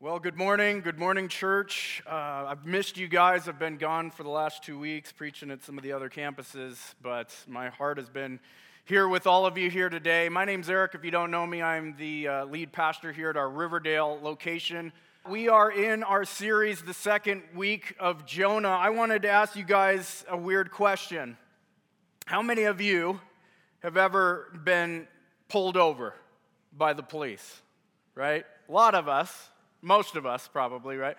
Well, good morning. Good morning, church. Uh, I've missed you guys. I've been gone for the last two weeks preaching at some of the other campuses, but my heart has been here with all of you here today. My name's Eric. If you don't know me, I'm the uh, lead pastor here at our Riverdale location. We are in our series, the second week of Jonah. I wanted to ask you guys a weird question. How many of you have ever been pulled over by the police? Right? A lot of us most of us probably, right?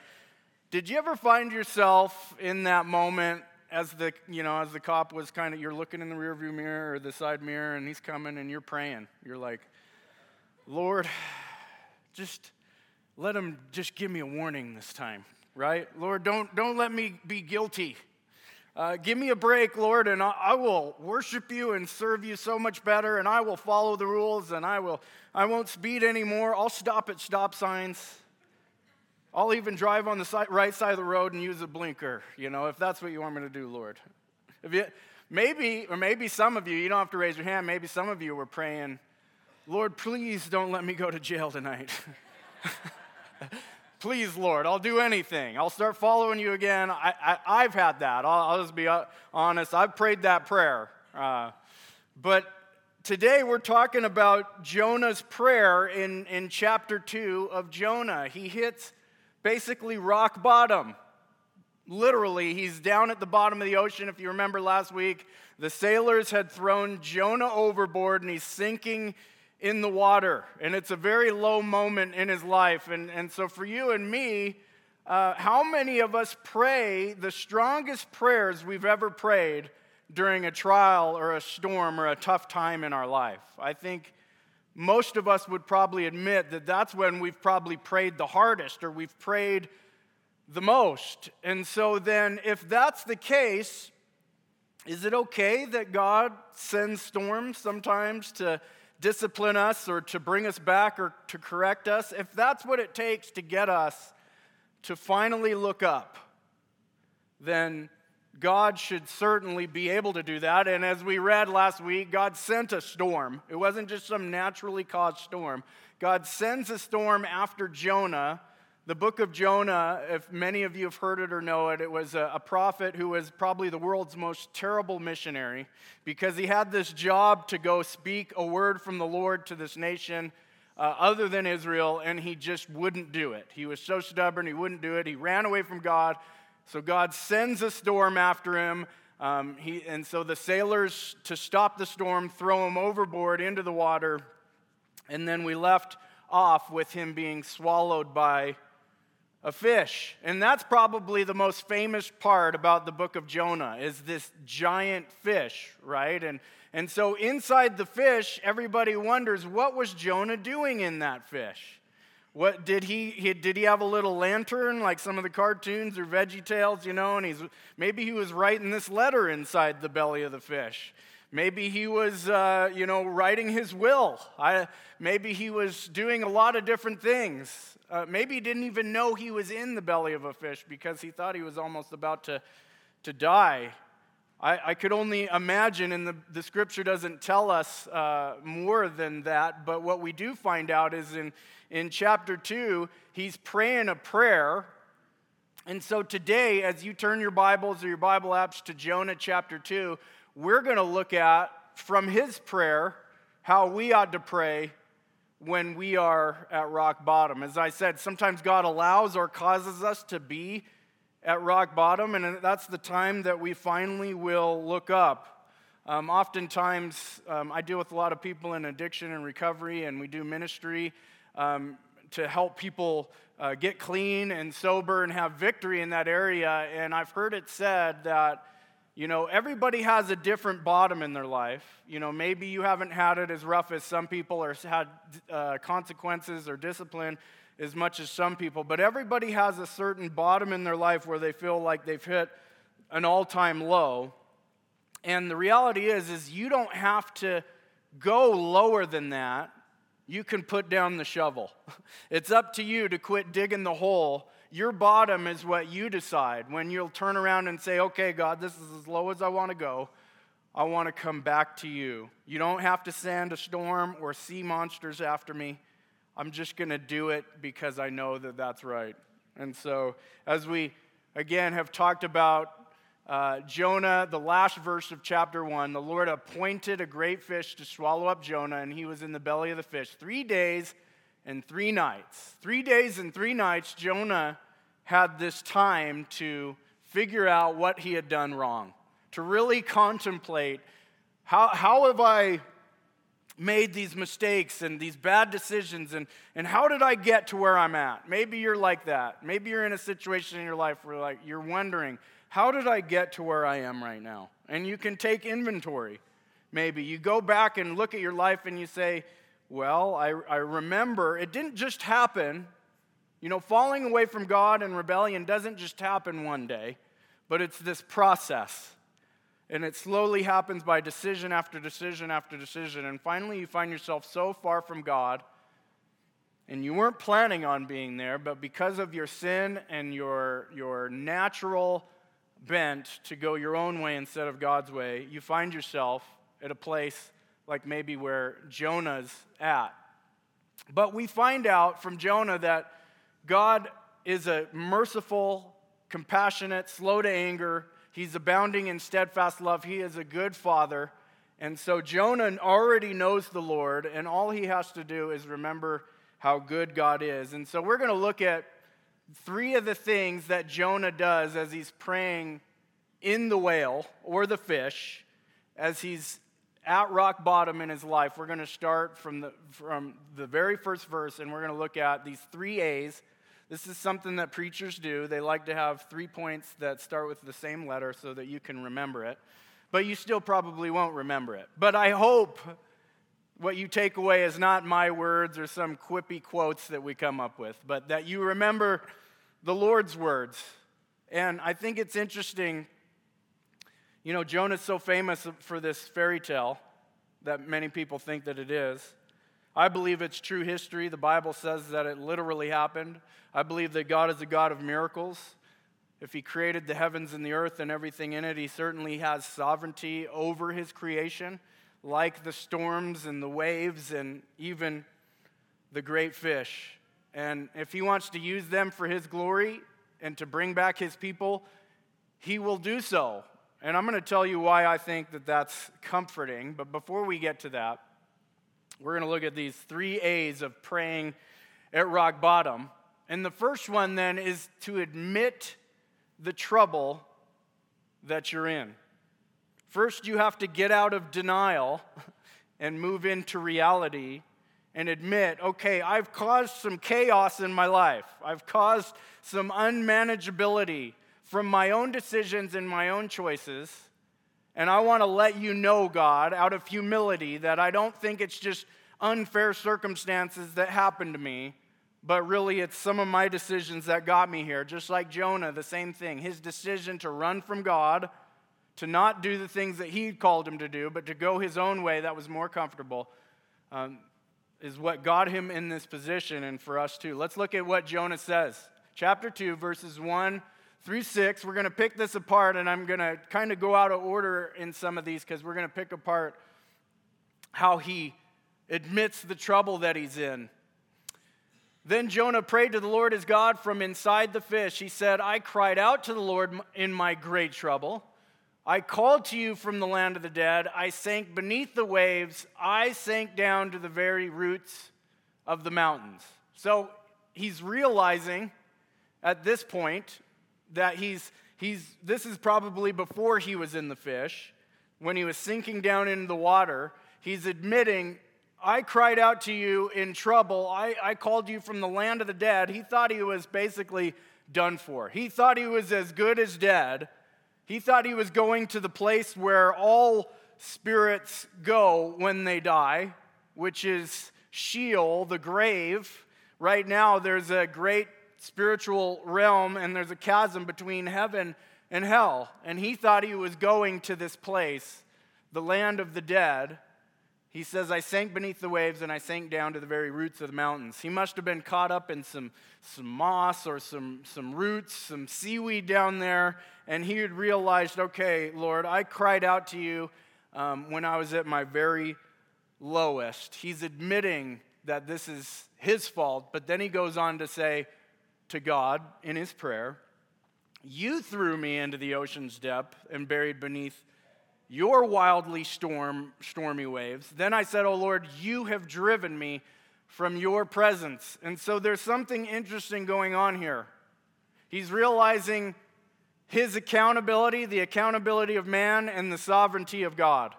Did you ever find yourself in that moment as the, you know, as the cop was kind of, you're looking in the rearview mirror or the side mirror and he's coming and you're praying. You're like, Lord, just let him just give me a warning this time, right? Lord, don't, don't let me be guilty. Uh, give me a break, Lord, and I, I, will worship you and serve you so much better, and I will follow the rules, and I will I won't speed anymore. I'll stop at stop signs. I'll even drive on the right side of the road and use a blinker, you know, if that's what you want me to do, Lord. If you, maybe, or maybe some of you, you don't have to raise your hand, maybe some of you were praying, Lord, please don't let me go to jail tonight. please, Lord, I'll do anything. I'll start following you again. I, have had that. I'll, I'll, just be honest. I've prayed that prayer. Uh, but today we're talking about Jonah's prayer in, in chapter 2 of Jonah. He hits basically rock bottom. Literally, he's down at the bottom of the ocean. If you remember last week, the sailors had thrown Jonah overboard and he's sinking in the water. And it's a very low moment in his life. And, and so, for you and me, uh, how many of us pray the strongest prayers we've ever prayed during a trial or a storm or a tough time in our life? I think most of us would probably admit that that's when we've probably prayed the hardest or we've prayed the most. And so, then, if that's the case, is it okay that God sends storms sometimes to discipline us or to bring us back or to correct us? If that's what it takes to get us to finally look up, then God should certainly be able to do that. And as we read last week, God sent a storm. It wasn't just some naturally caused storm. God sends a storm after Jonah. The book of Jonah, if many of you have heard it or know it, it was a, prophet who was probably the world's most terrible missionary because he had this job to go speak a word from the Lord to this nation. Uh, other than Israel, and he just wouldn't do it. He was so stubborn, he wouldn't do it. He ran away from God, so God sends a storm after him. Um, he, and so the sailors, to stop the storm, throw him overboard into the water. And then we left off with him being swallowed by a fish. And that's probably the most famous part about the book of Jonah is this giant fish, right? And, and so inside the fish, everybody wonders what was Jonah doing in that fish? What did he, he, did he have a little lantern like some of the cartoons or Veggie Tales, you know? And he's maybe he was writing this letter inside the belly of the fish. Maybe he was, uh, you know, writing his will. I, maybe he was doing a lot of different things. Uh, maybe he didn't even know he was in the belly of a fish because he thought he was almost about to, to die. I, I could only imagine, and the, the scripture doesn't tell us uh, more than that, but what we do find out is in, in chapter 2, he's praying a prayer. And so today, as you turn your Bibles or your Bible apps to Jonah chapter 2, we're going to look at from his prayer how we ought to pray when we are at rock bottom. As I said, sometimes God allows or causes us to be at rock bottom, and that's the time that we finally will look up. Um, oftentimes, um, I deal with a lot of people in addiction and recovery, and we do ministry um, to help people uh, get clean and sober and have victory in that area. And I've heard it said that, you know, everybody has a different bottom in their life. You know, maybe you haven't had it as rough as some people or had uh, consequences or discipline as much as some people, but everybody has a certain bottom in their life where they feel like they've hit an all-time low. And the reality is is you don't have to go lower than that. You can put down the shovel. It's up to you to quit digging the hole. Your bottom is what you decide. When you'll turn around and say, "Okay, God, this is as low as I want to go." I want to come back to you. You don't have to send a storm or sea monsters after me. I'm just going to do it because I know that that's right. And so, as we again have talked about uh, Jonah, the last verse of chapter one, the Lord appointed a great fish to swallow up Jonah, and he was in the belly of the fish three days and three nights. Three days and three nights, Jonah had this time to figure out what he had done wrong, to really contemplate how, how have I made these mistakes and these bad decisions and, and how did I get to where I'm at? Maybe you're like that. Maybe you're in a situation in your life where like you're wondering, how did I get to where I am right now? And you can take inventory. Maybe you go back and look at your life and you say, well, I, I remember it didn't just happen. You know, falling away from God and rebellion doesn't just happen one day, but it's this process. And it slowly happens by decision after decision after decision. And finally, you find yourself so far from God, and you weren't planning on being there, but because of your sin and your, your natural bent to go your own way instead of God's way, you find yourself at a place like maybe where Jonah's at. But we find out from Jonah that God is a merciful, compassionate, slow to anger. He's abounding in steadfast love. He is a good father. And so Jonah already knows the Lord, and all he has to do is remember how good God is. And so we're going to look at three of the things that Jonah does as he's praying in the whale or the fish, as he's at rock bottom in his life. We're going to start from the, from the very first verse, and we're going to look at these three A's. This is something that preachers do. They like to have three points that start with the same letter so that you can remember it. But you still probably won't remember it. But I hope what you take away is not my words or some quippy quotes that we come up with, but that you remember the Lord's words. And I think it's interesting. You know, Jonah's so famous for this fairy tale that many people think that it is. I believe it's true history. The Bible says that it literally happened. I believe that God is a God of miracles. If He created the heavens and the earth and everything in it, He certainly has sovereignty over His creation like the storms and the waves and even the great fish. And if he wants to use them for his glory and to bring back his people, he will do so. And I'm going to tell you why I think that that's comforting. But before we get to that, we're going to look at these three A's of praying at rock bottom. And the first one then is to admit the trouble that you're in. First, you have to get out of denial and move into reality and admit, okay, I've caused some chaos in my life. I've caused some unmanageability from my own decisions and my own choices. And I want to let you know, God, out of humility, that I don't think it's just unfair circumstances that happened to me, but really it's some of my decisions that got me here. Just like Jonah, the same thing. His decision to run from God to not do the things that he called him to do, but to go his own way that was more comfortable, um, is what got him in this position and for us too. Let's look at what Jonah says. Chapter 2, verses 1 through 6. We're going to pick this apart, and I'm going to kind of go out of order in some of these because we're going to pick apart how he admits the trouble that he's in. Then Jonah prayed to the Lord his God from inside the fish. He said, I cried out to the Lord in my great trouble. I called to you from the land of the dead. I sank beneath the waves. I sank down to the very roots of the mountains. So he's realizing at this point that he's, he's this is probably before he was in the fish, when he was sinking down into the water. He's admitting, I cried out to you in trouble. I, I called you from the land of the dead. He thought he was basically done for. He thought he was as good as dead he thought he was going to the place where all spirits go when they die, which is Sheol, the grave. Right now, there's a great spiritual realm and there's a chasm between heaven and hell. And he thought he was going to this place, the land of the dead. He says, I sank beneath the waves and I sank down to the very roots of the mountains. He must have been caught up in some, some moss or some, some roots, some seaweed down there, and he had realized, okay, Lord, I cried out to you um, when I was at my very lowest. He's admitting that this is his fault, but then he goes on to say to God in his prayer, You threw me into the ocean's depth and buried beneath your wildly storm, stormy waves. Then I said, Oh Lord, you have driven me from your presence. And so there's something interesting going on here. He's realizing his accountability, the accountability of man, and the sovereignty of God.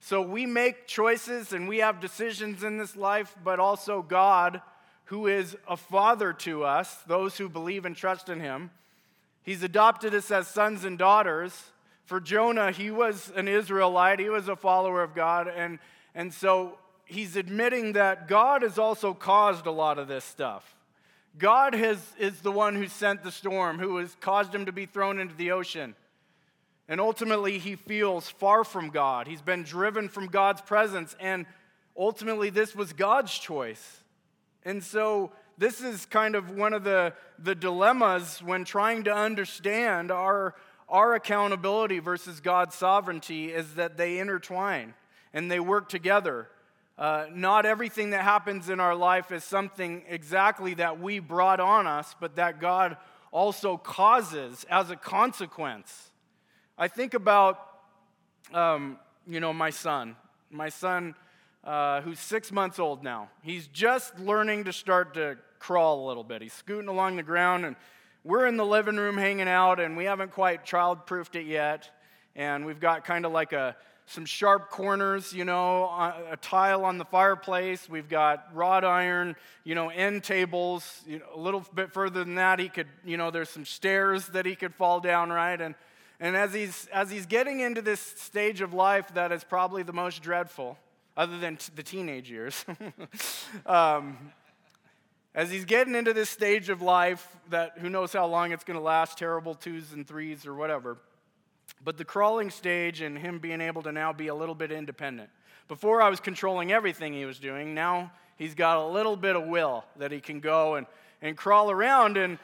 So we make choices and we have decisions in this life, but also God, who is a father to us, those who believe and trust in him. He's adopted us as sons and daughters. For Jonah, he was an Israelite, he was a follower of God, and, and so he's admitting that God has also caused a lot of this stuff. God has, is the one who sent the storm, who has caused him to be thrown into the ocean. And ultimately, he feels far from God. He's been driven from God's presence, and ultimately, this was God's choice. And so, this is kind of one of the, the dilemmas when trying to understand our, our accountability versus God's sovereignty is that they intertwine and they work together. Uh, not everything that happens in our life is something exactly that we brought on us, but that God also causes as a consequence. I think about, um, you know, my son. My son, uh, who's six months old now. He's just learning to start to crawl a little bit. He's scooting along the ground, and we're in the living room hanging out, and we haven't quite child proofed it yet. And we've got kind of like a some sharp corners, you know, a tile on the fireplace. We've got wrought iron, you know, end tables. You know, a little bit further than that, he could, you know, there's some stairs that he could fall down, right? And and as he's as he's getting into this stage of life that is probably the most dreadful, other than t- the teenage years. um, as he's getting into this stage of life that who knows how long it's going to last, terrible twos and threes or whatever. But the crawling stage and him being able to now be a little bit independent. Before I was controlling everything he was doing, now he's got a little bit of will that he can go and, and crawl around. And,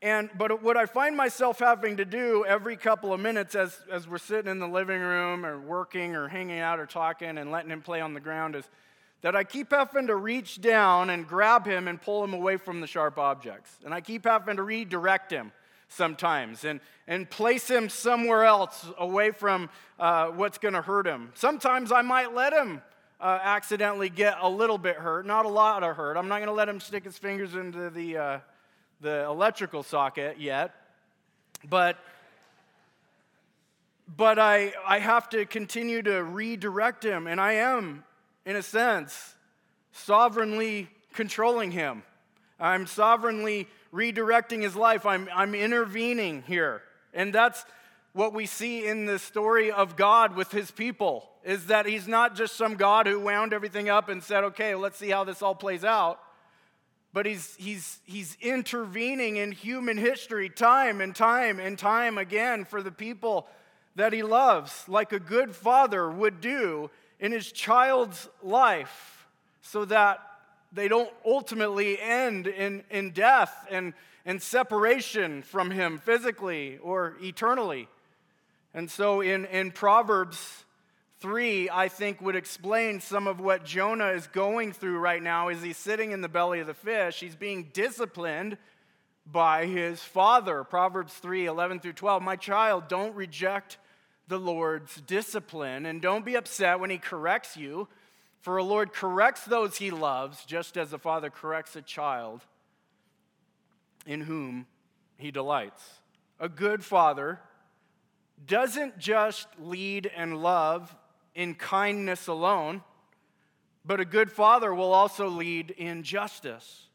and, but what I find myself having to do every couple of minutes as, as we're sitting in the living room or working or hanging out or talking and letting him play on the ground is that I keep having to reach down and grab him and pull him away from the sharp objects. And I keep having to redirect him sometimes and, and place him somewhere else away from uh, what's going to hurt him. Sometimes I might let him uh, accidentally get a little bit hurt, not a lot of hurt. I'm not going to let him stick his fingers into the, uh, the electrical socket yet. But but I, I have to continue to redirect him, and I am in a sense, sovereignly controlling him. I'm sovereignly redirecting his life. I'm, I'm intervening here. And that's what we see in the story of God with his people is that he's not just some God who wound everything up and said, okay, let's see how this all plays out. But he's, he's, he's intervening in human history time and time and time again for the people that he loves, like a good father would do in his child's life so that they don't ultimately end in, in death and, and separation from him physically or eternally. And so in, in Proverbs 3, I think would explain some of what Jonah is going through right now as he's sitting in the belly of the fish. He's being disciplined by his father. Proverbs 3 11 through 12. My child, don't reject the Lord's discipline. And don't be upset when he corrects you, for a Lord corrects those he loves, just as a father corrects a child in whom he delights. A good father doesn't just lead and love in kindness alone, but a good father will also lead in justice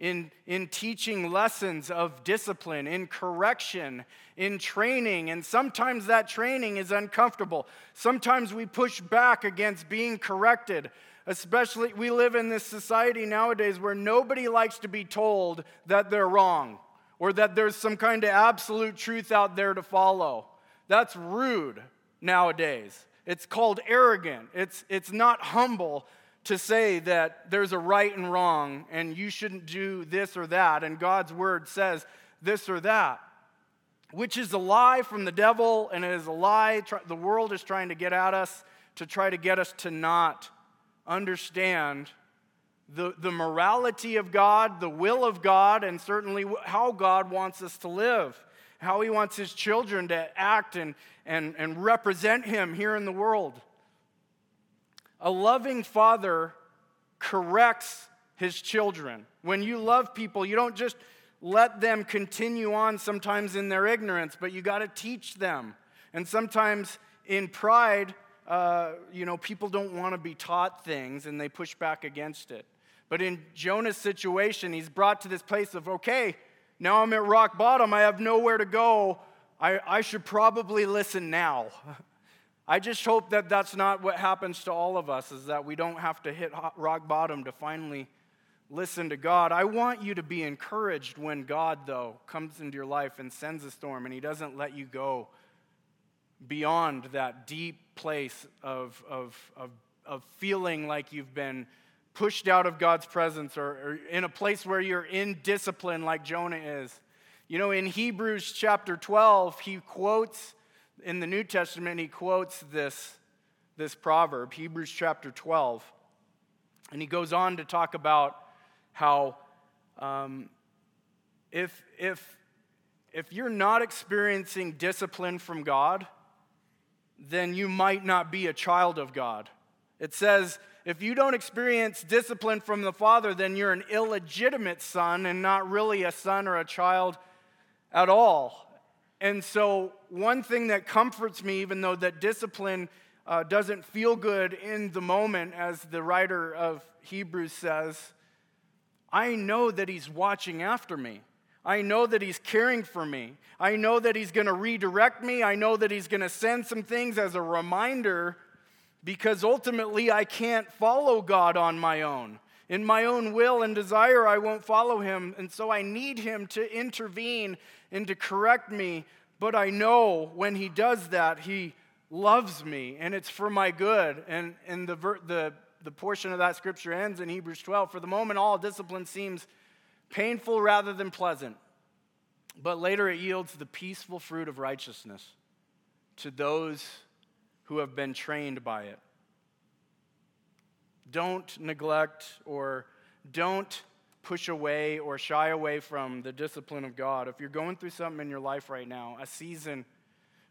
in, in teaching lessons of discipline, in correction, in training. And sometimes that training is uncomfortable. Sometimes we push back against being corrected. Especially, we live in this society nowadays where nobody likes to be told that they're wrong or that there's some kind of absolute truth out there to follow. That's rude nowadays. It's called arrogant. It's, it's not humble to say that there's a right and wrong and you shouldn't do this or that, and God's word says this or that, which is a lie from the devil and it is a lie the world is trying to get at us to try to get us to not understand the, the morality of God, the will of God, and certainly how God wants us to live, how He wants His children to act and, and, and represent Him here in the world. A loving father corrects his children. When you love people, you don't just let them continue on sometimes in their ignorance, but you got to teach them. And sometimes in pride, uh, you know, people don't want to be taught things and they push back against it. But in Jonah's situation, he's brought to this place of, okay, now I'm at rock bottom. I have nowhere to go. I, I should probably listen now. I just hope that that's not what happens to all of us, is that we don't have to hit rock bottom to finally listen to God. I want you to be encouraged when God, though, comes into your life and sends a storm and He doesn't let you go beyond that deep place of, of, of, of feeling like you've been pushed out of God's presence or, or in a place where you're in discipline like Jonah is. You know, in Hebrews chapter 12, he quotes in the New Testament, he quotes this, this proverb, Hebrews chapter 12. And he goes on to talk about how um, if, if, if you're not experiencing discipline from God, then you might not be a child of God. It says, if you don't experience discipline from the Father, then you're an illegitimate son and not really a son or a child at all. And so, one thing that comforts me, even though that discipline uh, doesn't feel good in the moment, as the writer of Hebrews says, I know that He's watching after me. I know that He's caring for me. I know that He's going to redirect me. I know that He's going to send some things as a reminder because ultimately I can't follow God on my own. In my own will and desire, I won't follow him. And so I need him to intervene and to correct me. But I know when he does that, he loves me and it's for my good. And, and the, the, the portion of that scripture ends in Hebrews 12. For the moment, all discipline seems painful rather than pleasant. But later it yields the peaceful fruit of righteousness to those who have been trained by it. Don't neglect or don't push away or shy away from the discipline of God. If you're going through something in your life right now, a season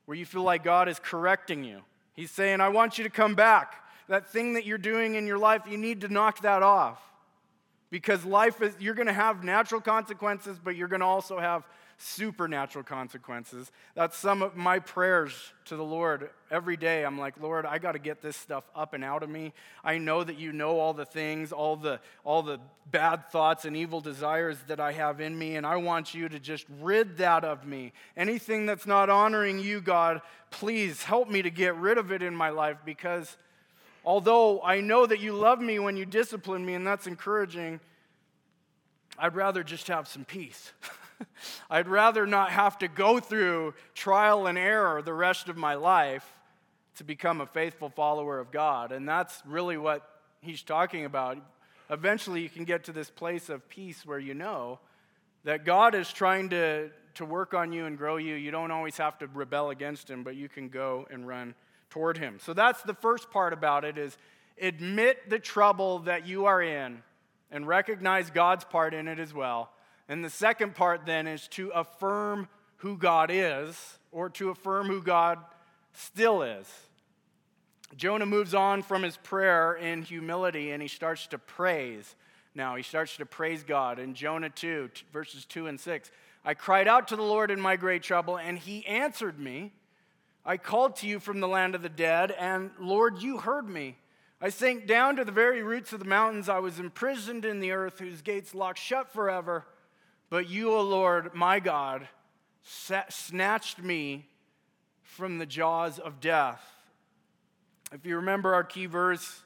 where you feel like God is correcting you, He's saying, I want you to come back. That thing that you're doing in your life, you need to knock that off. Because life is, you're going to have natural consequences, but you're going to also have supernatural consequences. That's some of my prayers to the Lord every day. I'm like, Lord, I got to get this stuff up and out of me. I know that you know all the things, all the all the bad thoughts and evil desires that I have in me, and I want you to just rid that of me. Anything that's not honoring you, God, please help me to get rid of it in my life because although I know that you love me when you discipline me, and that's encouraging, I'd rather just have some peace. I'd rather not have to go through trial and error the rest of my life to become a faithful follower of God. And that's really what he's talking about. Eventually, you can get to this place of peace where you know that God is trying to, to work on you and grow you. You don't always have to rebel against him, but you can go and run toward him. So that's the first part about it is admit the trouble that you are in and recognize God's part in it as well and the second part then is to affirm who God is or to affirm who God still is. Jonah moves on from his prayer in humility and he starts to praise. Now, he starts to praise God in Jonah 2, verses 2 and 6. I cried out to the Lord in my great trouble, and he answered me. I called to you from the land of the dead, and Lord, you heard me. I sank down to the very roots of the mountains. I was imprisoned in the earth, whose gates locked shut forever. But you, O Lord, my God, snatched me from the jaws of death. If you remember our key verse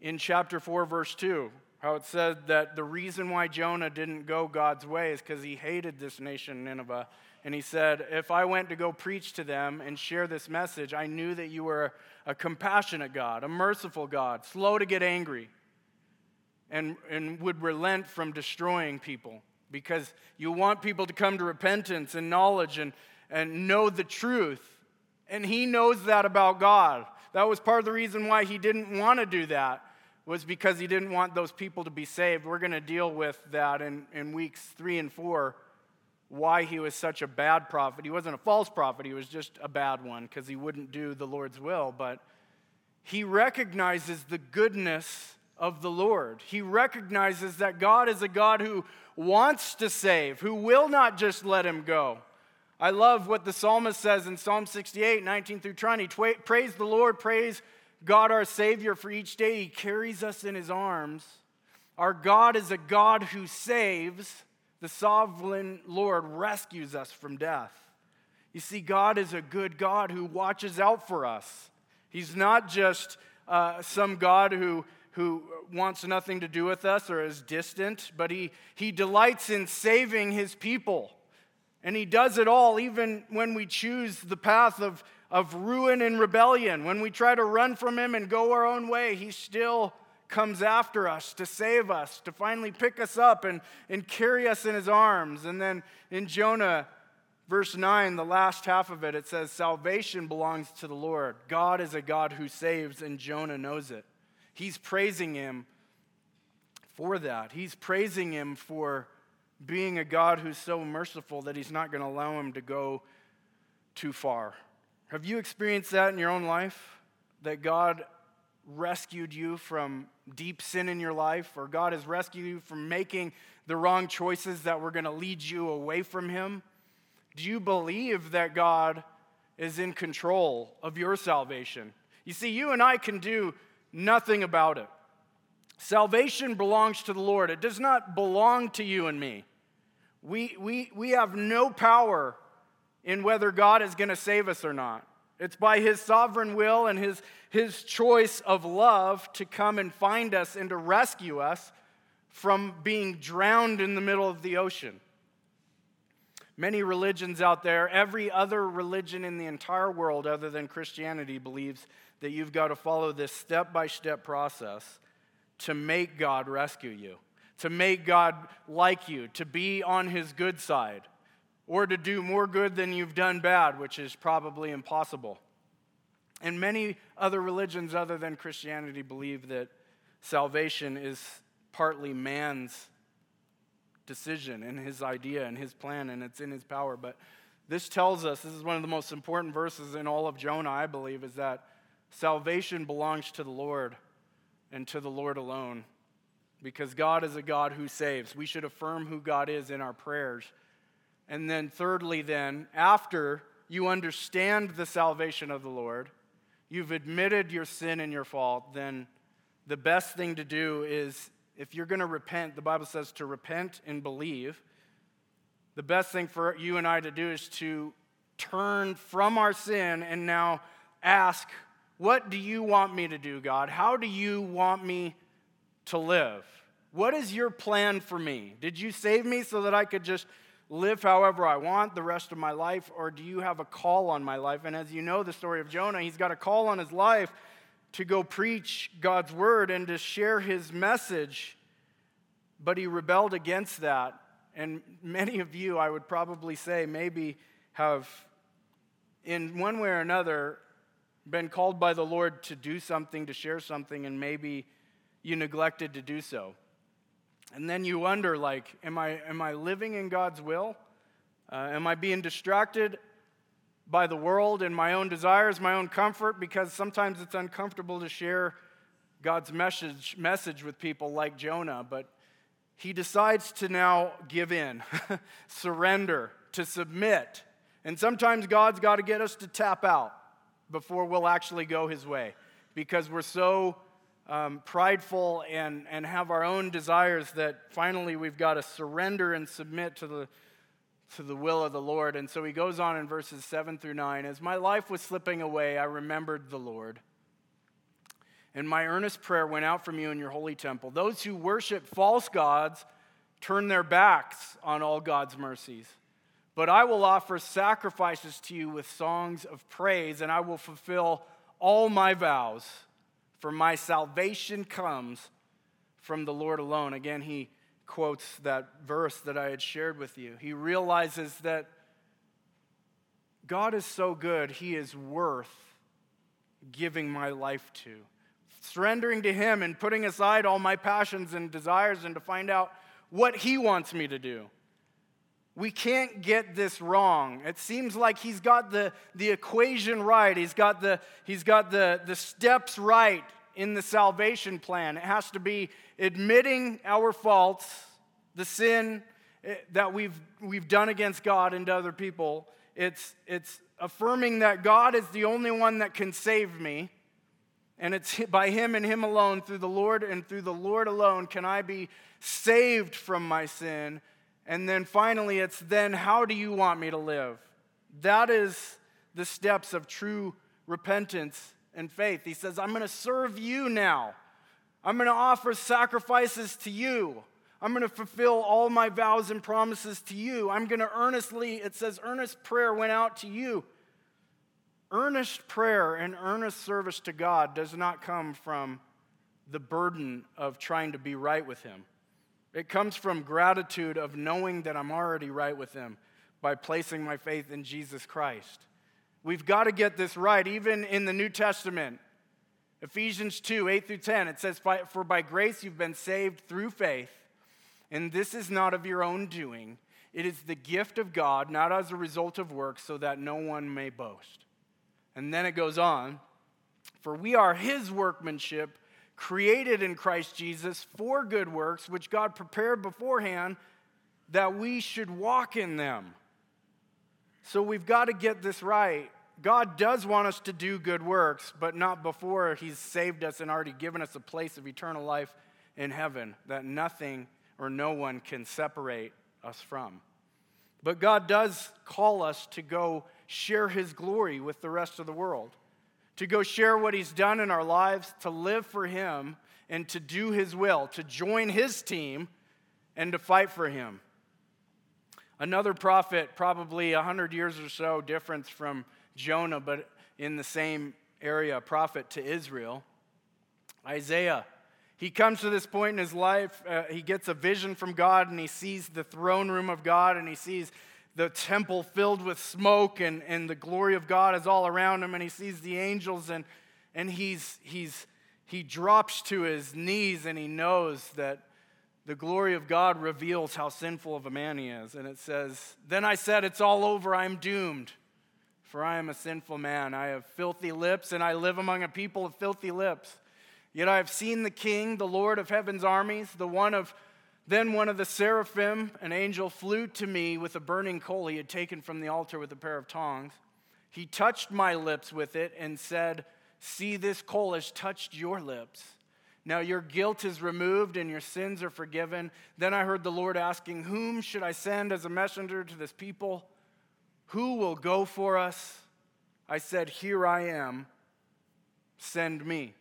in chapter 4, verse 2, how it said that the reason why Jonah didn't go God's way is because he hated this nation, Nineveh. And he said, If I went to go preach to them and share this message, I knew that you were a compassionate God, a merciful God, slow to get angry, and, and would relent from destroying people because you want people to come to repentance and knowledge and, and know the truth. And he knows that about God. That was part of the reason why he didn't want to do that. was because he didn't want those people to be saved. We're going to deal with that in, in weeks three and four, why he was such a bad prophet. He wasn't a false prophet, he was just a bad one because he wouldn't do the Lord's will. But he recognizes the goodness of the Lord. He recognizes that God is a God who wants to save, who will not just let him go. I love what the psalmist says in Psalm 68, 19 through 20. Praise the Lord, praise God our Savior for each day He carries us in His arms. Our God is a God who saves. The sovereign Lord rescues us from death. You see, God is a good God who watches out for us. He's not just uh, some God who, who wants nothing to do with us or is distant, but he, he delights in saving His people. And He does it all even when we choose the path of, of ruin and rebellion. When we try to run from Him and go our own way, He still comes after us to save us, to finally pick us up and, and carry us in His arms. And then in Jonah, verse 9, the last half of it, it says, Salvation belongs to the Lord. God is a God who saves, and Jonah knows it. He's praising Him for that. He's praising Him for being a God who's so merciful that he's not going to allow him to go too far. Have you experienced that in your own life? That God rescued you from deep sin in your life, or God has rescued you from making the wrong choices that were going to lead you away from Him? Do you believe that God is in control of your salvation? You see, you and I can do nothing about it. Salvation belongs to the Lord, it does not belong to you and me. We, we, we have no power in whether God is going to save us or not. It's by His sovereign will and His, His choice of love to come and find us and to rescue us from being drowned in the middle of the ocean. Many religions out there, every other religion in the entire world other than Christianity, believes that you've got to follow this step by step process to make God rescue you to make God like you, to be on his good side, or to do more good than you've done bad, which is probably impossible. And many other religions other than Christianity believe that salvation is partly man's decision and his idea and his plan, and it's in his power. But this tells us this is one of the most important verses in all of Jonah, I believe, is that salvation belongs to the Lord and to the Lord alone because God is a God who saves. We should affirm who God is in our prayers. And then, thirdly, then, after you understand the salvation of the Lord, you've admitted your sin and your fault, then the best thing to do is if you're going to repent, the Bible says to repent and believe. The best thing for you and I to do is to turn from our sin and now ask, What do you want me to do, God? How do you want me to live? What is your plan for me? Did you save me so that I could just live however I want the rest of my life, or do you have a call on my life? And as you know the story of Jonah, he's got a call on his life to go preach God's word and to share his message, but he rebelled against that. And many of you, I would probably say, maybe have, in one way or another, been called by the Lord to do something, to share something, and maybe you neglected to do so. And then you wonder, like, am I, am I living in God's will? Uh, am I being distracted by the world and my own desires, my own comfort? Because sometimes it's uncomfortable to share God's message, message with people like Jonah, but he decides to now give in, surrender, to submit. And sometimes God's got to get us to tap out before we'll actually go his way because we're so um, prideful and, and have our own desires that finally we've got to surrender and submit to the, to the will of the Lord. And so he goes on in verses 7 through 9 As my life was slipping away, I remembered the Lord. And my earnest prayer went out from you in your holy temple. Those who worship false gods turn their backs on all God's mercies. But I will offer sacrifices to you with songs of praise, and I will fulfill all my vows for my salvation comes from the Lord alone. Again, he quotes that verse that I had shared with you. He realizes that God is so good, he is worth giving my life to, surrendering to Him and putting aside all my passions and desires and to find out what He wants me to do. We can't get this wrong. It seems like he's got the, the equation right. He's got, the, he's got the, the steps right in the salvation plan. It has to be admitting our faults, the sin eh, that we've, we've done against God and to other people. It's, it's affirming that God is the only one that can save me. And it's by Him and Him alone, through the Lord and through the Lord alone, can I be saved from my sin. And then finally, it's then how do you want me to live? That is the steps of true repentance and faith. He says, I'm going to serve you now. I'm going to offer sacrifices to you. I'm going to fulfill all my vows and promises to you. I'm going to earnestly, it says, earnest prayer went out to you. Earnest prayer and earnest service to God does not come from the burden of trying to be right with Him. It comes from gratitude of knowing that I'm already right with Him by placing my faith in Jesus Christ. We've got to get this right, even in the New Testament. Ephesians 2 8 through 10, it says, For by grace you've been saved through faith, and this is not of your own doing. It is the gift of God, not as a result of works, so that no one may boast. And then it goes on, For we are his workmanship, created in Christ Jesus for good works, which God prepared beforehand that we should walk in them. So we've got to get this right. God does want us to do good works, but not before He's saved us and already given us a place of eternal life in heaven that nothing or no one can separate us from. But God does call us to go share His glory with the rest of the world, to go share what He's done in our lives, to live for Him, and to do His will, to join His team, and to fight for Him. Another prophet, probably 100 years or so difference from Jonah, but in the same area, prophet to Israel, Isaiah. He comes to this point in his life, uh, he gets a vision from God and he sees the throne room of God and he sees the temple filled with smoke and, and the glory of God is all around him and he sees the angels and, and he's, he's, he drops to his knees and he knows that the glory of God reveals how sinful of a man he is. And it says, Then I said, It's all over, I'm doomed. For I am a sinful man. I have filthy lips, and I live among a people of filthy lips. Yet I have seen the King, the Lord of heaven's armies, the one of then one of the seraphim, an angel, flew to me with a burning coal he had taken from the altar with a pair of tongs. He touched my lips with it and said, See, this coal has touched your lips. Now your guilt is removed and your sins are forgiven. Then I heard the Lord asking, Whom should I send as a messenger to this people? Who will go for us? I said, Here I am. Send me.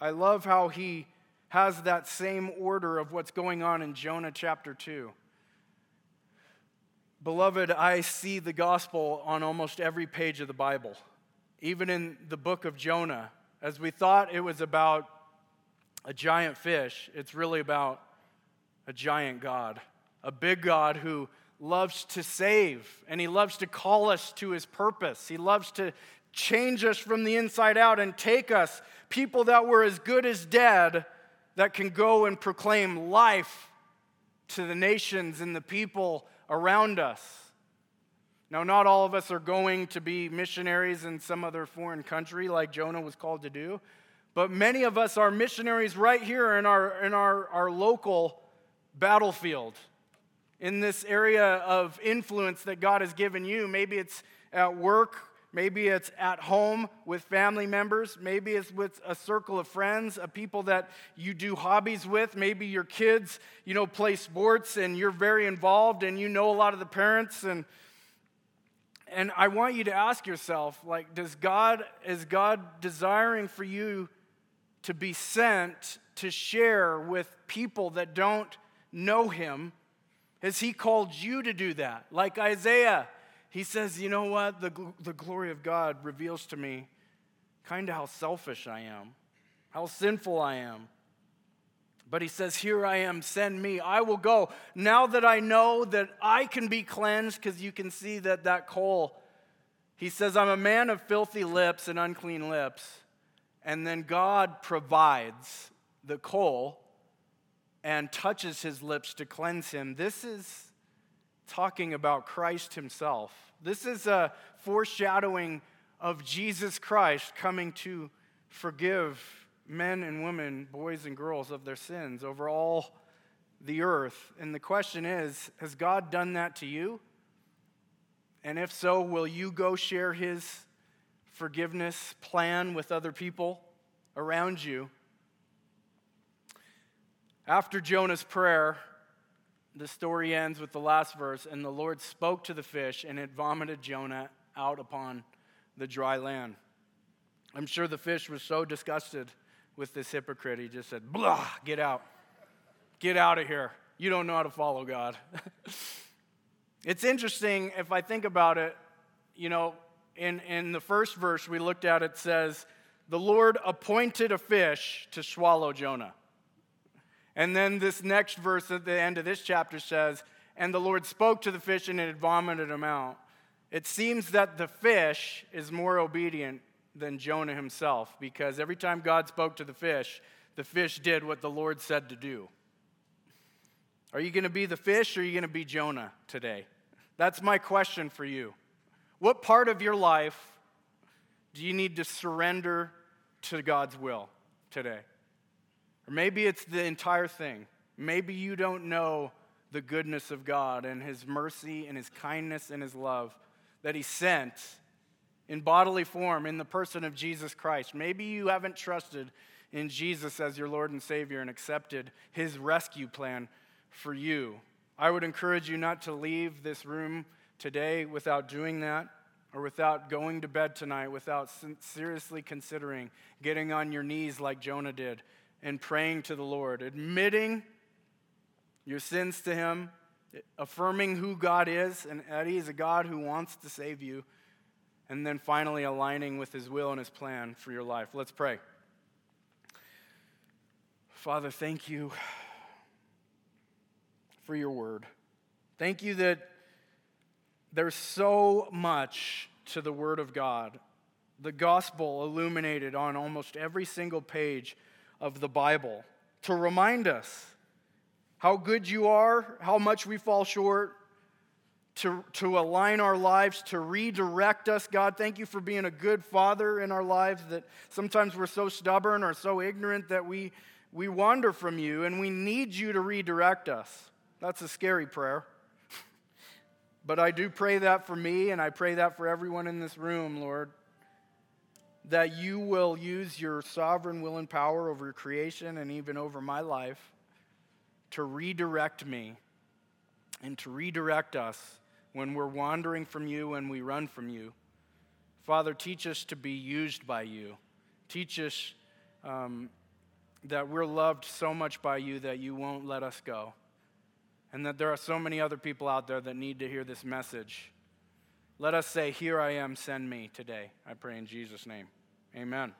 I love how he has that same order of what's going on in Jonah chapter 2. Beloved, I see the gospel on almost every page of the Bible. Even in the book of Jonah, as we thought it was about a giant fish, it's really about a giant God, a big God who loves to save and he loves to call us to his purpose. He loves to change us from the inside out and take us, people that were as good as dead, that can go and proclaim life to the nations and the people around us. Now, not all of us are going to be missionaries in some other foreign country like Jonah was called to do, but many of us are missionaries right here in our, in our, our local battlefield, in this area of influence that God has given you. Maybe it's at work, maybe it's at home with family members, maybe it's with a circle of friends, of people that you do hobbies with. Maybe your kids, you know, play sports and you're very involved and you know a lot of the parents and and I want you to ask yourself like does God is God desiring for you to be sent to share with people that don't know him, has he called you to do that? Like Isaiah, he says, You know what? The, the glory of God reveals to me kind of how selfish I am, how sinful I am. But he says, Here I am, send me. I will go. Now that I know that I can be cleansed, because you can see that that coal, he says, I'm a man of filthy lips and unclean lips and then God provides the coal and touches his lips to cleanse him. This is talking about Christ himself. This is a foreshadowing of Jesus Christ coming to forgive men and women, boys and girls, of their sins over all the earth. And the question is Has God done that to you? And if so, will you go share his forgiveness plan with other people around you? After Jonah's prayer, the story ends with the last verse and the Lord spoke to the fish, and it vomited Jonah out upon the dry land. I'm sure the fish was so disgusted with this hypocrite, he just said, Blah, get out. Get out of here. You don't know how to follow God. it's interesting if I think about it, you know, in, in the first verse we looked at, it says, The Lord appointed a fish to swallow Jonah. And then this next verse at the end of this chapter says, And the Lord spoke to the fish and it vomited him out. It seems that the fish is more obedient than Jonah himself because every time God spoke to the fish, the fish did what the Lord said to do. Are you going to be the fish or are you going to be Jonah today? That's my question for you. What part of your life do you need to surrender to God's will today? Or maybe it's the entire thing. Maybe you don't know the goodness of God and His mercy and His kindness and His love that He sent in bodily form in the person of Jesus Christ. Maybe you haven't trusted in Jesus as your Lord and Savior and accepted His rescue plan for you. I would encourage you not to leave this room today without doing that or without going to bed tonight without seriously considering getting on your knees like Jonah did and praying to the Lord, admitting your sins to Him, affirming who God is and that He is a God who wants to save you, and then finally aligning with His will and His plan for your life. Let's pray. Father, thank you for your word. Thank you that there's so much to the Word of God. The gospel illuminated on almost every single page of the Bible to remind us how good you are, how much we fall short, to, to align our lives, to redirect us. God, thank you for being a good father in our lives that sometimes we're so stubborn or so ignorant that we, we wander from you and we need you to redirect us. That's a scary prayer. but I do pray that for me, and I pray that for everyone in this room, Lord, that you will use your sovereign will and power over your creation and even over my life to redirect me and to redirect us when we're wandering from you and we run from you. Father, teach us to be used by you. Teach us um, that we're loved so much by you that you won't let us go and that there are so many other people out there that need to hear this message. Let us say, Here I am, send me today. I pray in Jesus' name. Amen.